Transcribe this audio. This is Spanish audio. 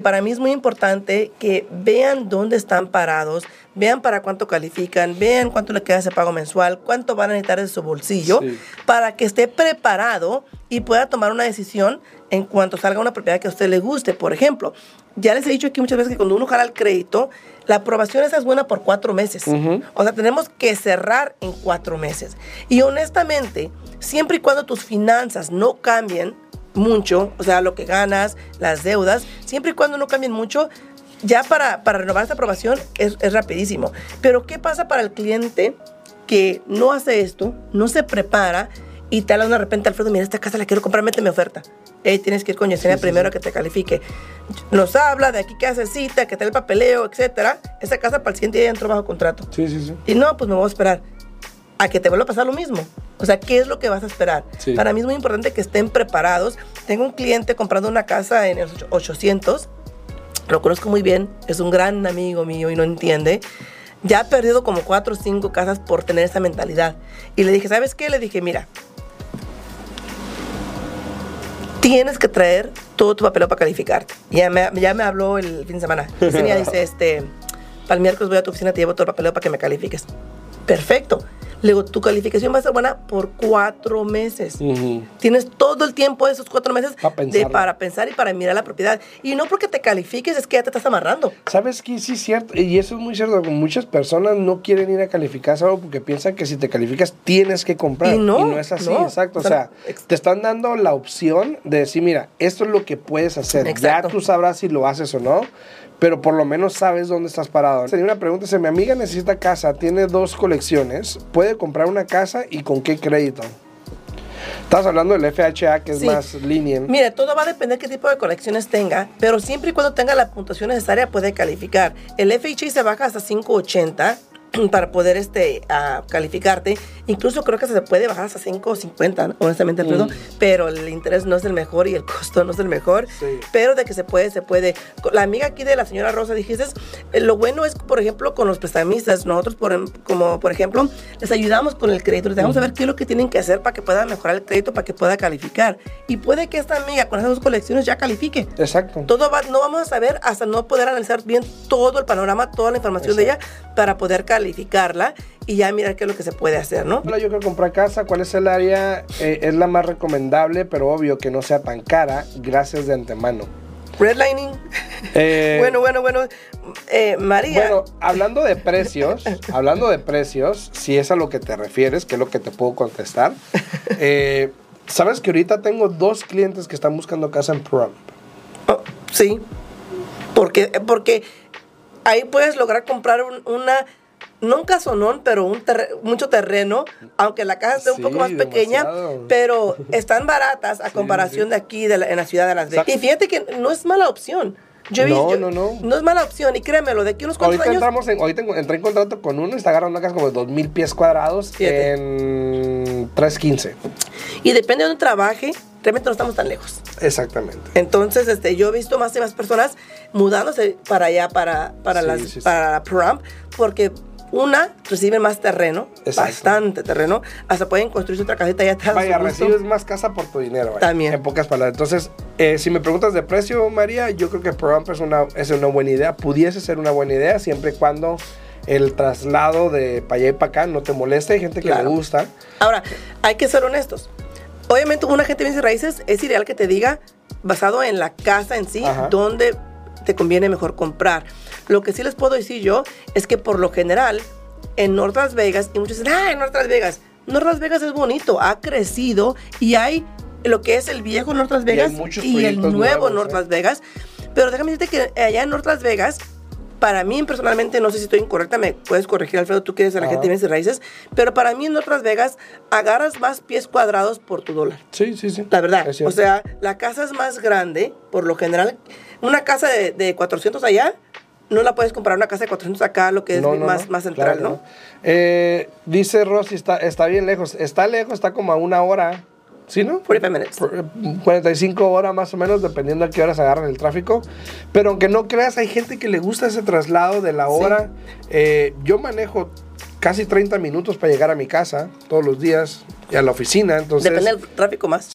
Para mí es muy importante que vean dónde están parados, vean para cuánto califican, vean cuánto le queda ese pago mensual, cuánto van a necesitar de su bolsillo, Sí. para que esté preparado y pueda tomar una decisión en cuanto salga una propiedad que a usted le guste. Por ejemplo, ya les he dicho aquí muchas veces que cuando uno jala el crédito, la aprobación esa es buena por cuatro meses. O sea, tenemos que cerrar en cuatro meses. Y honestamente, siempre y cuando tus finanzas no cambien mucho, o sea, lo que ganas, las deudas, siempre y cuando no cambien mucho, ya para, para renovar esta aprobación es, es rapidísimo. Pero ¿qué pasa para el cliente que no hace esto, no se prepara y te habla de repente, Alfredo, mira, esta casa la quiero comprar, méteme oferta. Ey, tienes que ir con Yesenia primero a que te califique. Nos habla de aquí que hace cita, que te el papeleo, etcétera. Esa casa para el siguiente día ya entró bajo contrato. Sí, sí, sí. Y no, pues me voy a esperar a que te vuelva a pasar lo mismo. O sea, ¿qué es lo que vas a esperar? Sí. Para mí es muy importante que estén preparados. Tengo un cliente comprando una casa en el 800. Lo conozco muy bien. Es un gran amigo mío y no entiende. Ya ha perdido como cuatro o cinco casas por tener esa mentalidad. Y le dije, ¿sabes qué? Le dije, mira, tienes que traer todo tu papeleo para calificarte. Ya me, ya me habló el fin de semana. Yesenia dice, este, para el miércoles voy a tu oficina, te llevo todo el papeleo para que me califiques. Perfecto. Le digo, tu calificación va a ser buena por cuatro meses. Tienes todo el tiempo de esos cuatro meses Pa' de, pensarlo. para pensar y para mirar la propiedad. Y no porque te califiques es que ya te estás amarrando. ¿Sabes qué? Sí, es cierto. Y eso es muy cierto. que Muchas personas no quieren ir a calificar algo porque piensan que si te calificas tienes que comprar. Y no, es así, no. exacto. O O sea, te están dando la opción de decir, mira, esto es lo que puedes hacer. Exacto. Ya tú sabrás si lo haces o no. Pero por lo menos sabes dónde estás parado. Tenía una pregunta, si mi amiga necesita casa, tiene dos colecciones, ¿puede comprar una casa y con qué crédito? Estás hablando del FHA, que es Sí. más lenient. Mire, todo va a depender qué tipo de colecciones tenga, pero siempre y cuando tenga la puntuación necesaria puede calificar. El FHA se baja hasta 580 para poder este, ah, calificarte. Incluso creo que se puede bajar hasta 550, honestamente, Alfredo. Mm. Pero el interés no es el mejor y el costo no es el mejor. Sí. Pero de que se puede, se puede. La amiga aquí de la señora Rosa dijiste, eh, lo bueno es, por ejemplo, con los prestamistas, nosotros, por, em- como por ejemplo, les ayudamos con el crédito, les dejamos saber qué es lo que tienen que hacer para que puedan mejorar el crédito, para que pueda calificar. Y puede que esta amiga con esas dos colecciones ya califique. Exacto. Todo va, no vamos a saber hasta no poder analizar bien todo el panorama, toda la información de ella para poder calificarla y ya mirar qué es lo que se puede hacer, ¿no? Hola, yo quiero comprar casa. ¿Cuál es el área? Eh, es la más recomendable, pero obvio que no sea tan cara. Gracias de antemano. Redlining. Eh, bueno, bueno, bueno. Eh, María. Bueno, hablando de precios, hablando de precios, si es a lo que te refieres, que es lo que te puedo contestar. eh, Sabes que ahorita tengo dos clientes que están buscando casa en Prom. Oh, sí. Porque, porque ahí puedes lograr comprar un- una, no un casonón, pero un terre- mucho terreno, aunque la casa esté un poco más pequeña, pero están baratas a comparación de aquí, de la- en la ciudad de Las Vegas. Exacto. Y fíjate que no es mala opción. Yo No, visto- no, no. No es mala opción, y créemelo, de aquí unos cuantos Ahorita años... entramos en, ahorita entré en contrato con uno y está agarrando una casa como de 2000 pies cuadrados Fíjate. en 315. Y depende de donde trabaje, realmente no estamos tan lejos. Exactamente. Entonces, este, yo he visto más y más personas mudándose para allá, para, para, Sí, las, sí, sí. para la porque una, reciben más terreno, Exacto. bastante terreno, hasta pueden construir otra casita allá atrás. Vaya, recibes más casa por tu dinero. vaya, También. En pocas palabras. Entonces, eh, si me preguntas de precio, María, yo creo que Prom es una, es una buena idea. Pudiese ser una buena idea siempre y cuando el traslado de para allá y para acá no te moleste. Hay gente que Claro. le gusta. Ahora, hay que ser honestos. Obviamente, un agente de bienes y raíces es ideal que te diga, basado en la casa en sí, Ajá. dónde te conviene mejor comprar. Lo que sí les puedo decir yo es que por lo general, en North Las Vegas, y muchos dicen, ah, en North Las Vegas. North Las Vegas es bonito, ha crecido y hay lo que es el viejo North Las Vegas y, el nuevo nuevos, North ¿eh? Las Vegas. Pero déjame decirte que allá en North Las Vegas, para mí personalmente, no sé si estoy incorrecta, me puedes corregir, Alfredo, tú que eres el Ajá. agente de bienes y raíces, pero para mí en Otras Vegas agarras más pies cuadrados por tu dólar. Sí, sí, sí. La verdad. O sea, la casa es más grande, por lo general. Una casa de, de 400 allá, no la puedes comprar una casa de 400 acá, lo que es No, no, más, no. más central, Claro, ¿no? Eh, dice Rosy, está, está bien lejos. Está lejos, está como a una hora. ¿Sí, no? 45 minutes. Por- 45 horas más o menos, dependiendo a qué horas agarran el tráfico. Pero aunque no creas, hay gente que le gusta ese traslado de la Sí. hora. Eh, yo manejo casi 30 minutos para llegar a mi casa todos los días y a la oficina. Entonces, Depende del tráfico más.